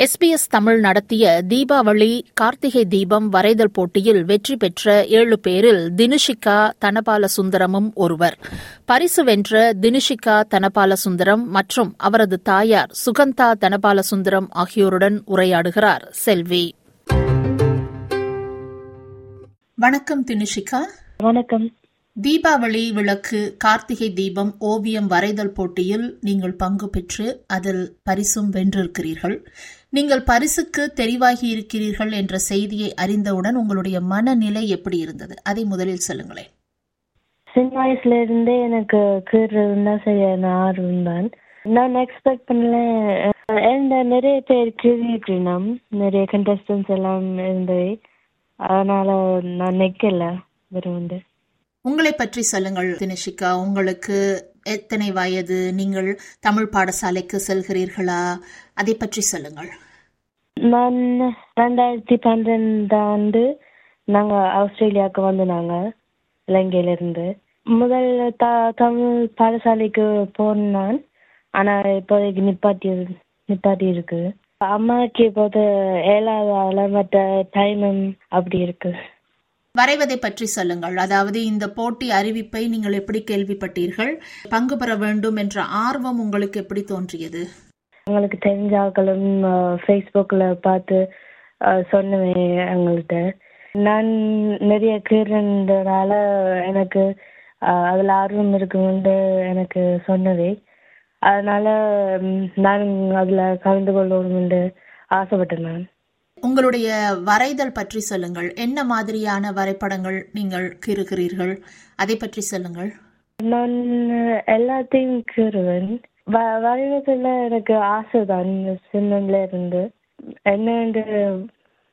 SBS Tamil நடத்திய தீபாவளி கார்த்திகை தீபம் வரைதல் போட்டியில் வெற்றி பெற்ற ஏழு பேரில் தினுஷிகா தனபால சுந்தரமும் ஒருவர். பரிசு வென்ற தினுஷிகா தனபால சுந்தரம் மற்றும் அவரது தாயார் சுகந்தா தனபால சுந்தரம் ஆகியோருடன் உரையாடுகிறார். செல்வி. வணக்கம் தினுஷிகா. வணக்கம். தீபாவளி விளக்கு கார்த்திகை தீபம் ஓவியம் வரைதல் போட்டியில் நீங்கள் பங்கு பெற்று அதில் பரிசும் வென்றிருக்கிறீர்கள். நீங்கள் பரிசுக்கு தெரிவாகி இருக்கிறீர்கள் என்ற செய்தியை அறிந்தவுடன் உங்களுடைய மனநிலை எப்படி இருந்தது? அதை முதலில் சொல்லுங்களேன். சின்ன வயசுல இருந்தே எனக்கு கீறுறதுன்னா செய்ய ஆர்வம் தான் நான் எக்ஸ்பெக்ட் பண்ணல இந்த நிறைய பேர் கீறிக்கணும் நிறைய கண்டஸ்டன்ஸ் எல்லாம் இருந்தது. அதனால நான் நெக்கல. வெறும் உங்களை பற்றி சொல்லுங்கள் தினஷிகா. உங்களுக்கு எத்தனை வயது? நீங்கள் தமிழ் பாடசாலைக்கு செல்கிறீர்களா? அதை பற்றி சொல்லுங்கள். நான் ரெண்டாயிரத்தி பன்னிரெண்டு ஆண்டு நாங்க ஆஸ்திரேலியாவுக்கு வந்து நாங்க இலங்கையில இருந்து முதல் த தமிழ் பாடசாலைக்கு போனான் ஆனா இப்போதைக்கு நிப்பாட்டி நிப்பாட்டி இருக்கு. அம்மாவுக்கு இப்போது ஏழாவது மற்ற டைமும் அப்படி இருக்கு. வரைவதை பற்றி சொல்லுங்கள். அதாவது இந்த போட்டி அறிவிப்பை நீங்கள் எப்படி கேள்விப்பட்டீர்கள்? பங்கு பெற வேண்டும் என்ற ஆர்வம் உங்களுக்கு எப்படி தோன்றியது? எங்களுக்கு தெரிஞ்ச ஆக்களும் ஃபேஸ்புக்கில் பார்த்து சொன்னேன் எங்கள்கிட்ட நான் நிறைய கீறன்றதால எனக்கு அதில் ஆர்வம் இருக்குன்னு எனக்கு சொன்னதே அதனால நான் அதில் கலந்து கொள்ளணும்னு ஆசைப்பட்டேன் நான் உங்களுடைய வரைதல் பற்றி சொல்லுங்கள். என்ன மாதிரியான வரைபடங்கள் நீங்கள் கீறுகிறீர்கள்? அதை பற்றி சொல்லுங்கள். நான் எல்லாத்தையும் கீறுவேன். வரைவதில் எனக்கு ஆசை தான் சின்னல இருந்து. என்னன்னு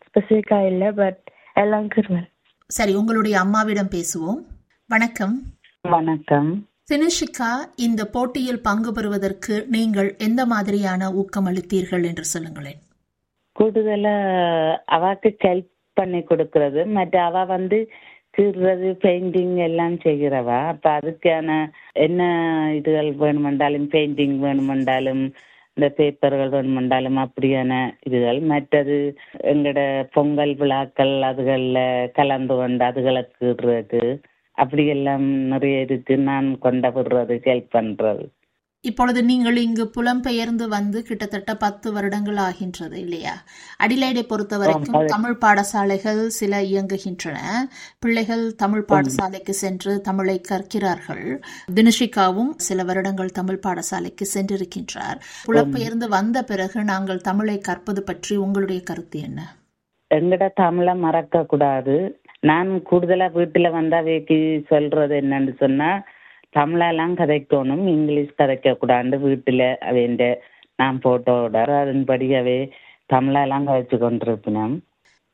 ஸ்பெசிஃபிக்கா இல்லை பட் எல்லாம் கீறுவேன். சரி உங்களுடைய அம்மாவிடம் பேசுவோம். வணக்கம். வணக்கம். தினிஷிகா இந்த போட்டியில் பங்கு பெறுவதற்கு நீங்கள் எந்த மாதிரியான ஊக்கம் அளித்தீர்கள் என்று சொல்லுங்களேன். கூடுதலா அவாக்கு ஹெல்ப் பண்ணி கொடுக்கறது. மற்ற அவ வந்து கீறுறது பெயிண்டிங் எல்லாம் செய்கிறவா. அப்ப அதுக்கான என்ன இதுகள் வேணுமென்றாலும் பெயிண்டிங் வேணுமென்றாலும் இந்த பேப்பர்கள் வேணுமென்றாலும் அப்படியான இதுகள். மற்றது எங்களோட பொங்கல் விழாக்கள் அதுகளில் கலந்து கொண்டு அதுகளை கீறுறது அப்படியெல்லாம் நிறைய இருக்கு. நான் கொண்ட விடுறது ஹெல்ப் பண்றது. இப்பொழுது நீங்கள் இங்கு புலம்பெயர்ந்து வந்து கிட்டத்தட்ட பத்து வருடங்கள் ஆகின்றது இல்லையா? அடிலைடை பொறுத்த வரைக்கும் தமிழ் பாடசாலைகள் சில இயங்குகின்றன. பிள்ளைகள் தமிழ் பாடசாலைக்கு சென்று தமிழை கற்கிறார்கள். தினுஷிகாவும் சில வருடங்கள் தமிழ் பாடசாலைக்கு சென்றிருக்கின்றார். புலம்பெயர்ந்து வந்த பிறகு நாங்கள் தமிழை கற்பது பற்றி உங்களுடைய கருத்து என்ன? எங்கட தமிழை மறக்க கூடாது நான் கூடுதலா வீட்டுல வந்தா வேக்கி சொல்றது என்னன்னு சொன்னா தமிழெல்லாம் கதைக்கணும் இங்கிலீஷ் கதைக்க கூடாது வீட்டுல அவைண்ட நான் போட்டோட அதன்படி அவை தமிழெல்லாம் கதைச்சு கொண்டிருப்பினோம்.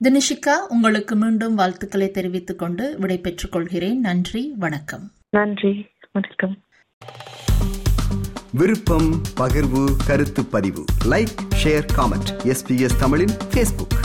தினிஷிகா உங்களுக்கு மீண்டும் வாழ்த்துக்களை தெரிவித்துக் கொண்டு விடை பெற்றுக் கொள்கிறேன். நன்றி வணக்கம். நன்றி வணக்கம். விருப்பம் பகிர்வு கருத்து பதிவு. லைக் ஷேர் காமெண்ட் எஸ்பிஎஸ் தமிழின் ஃபேஸ்புக்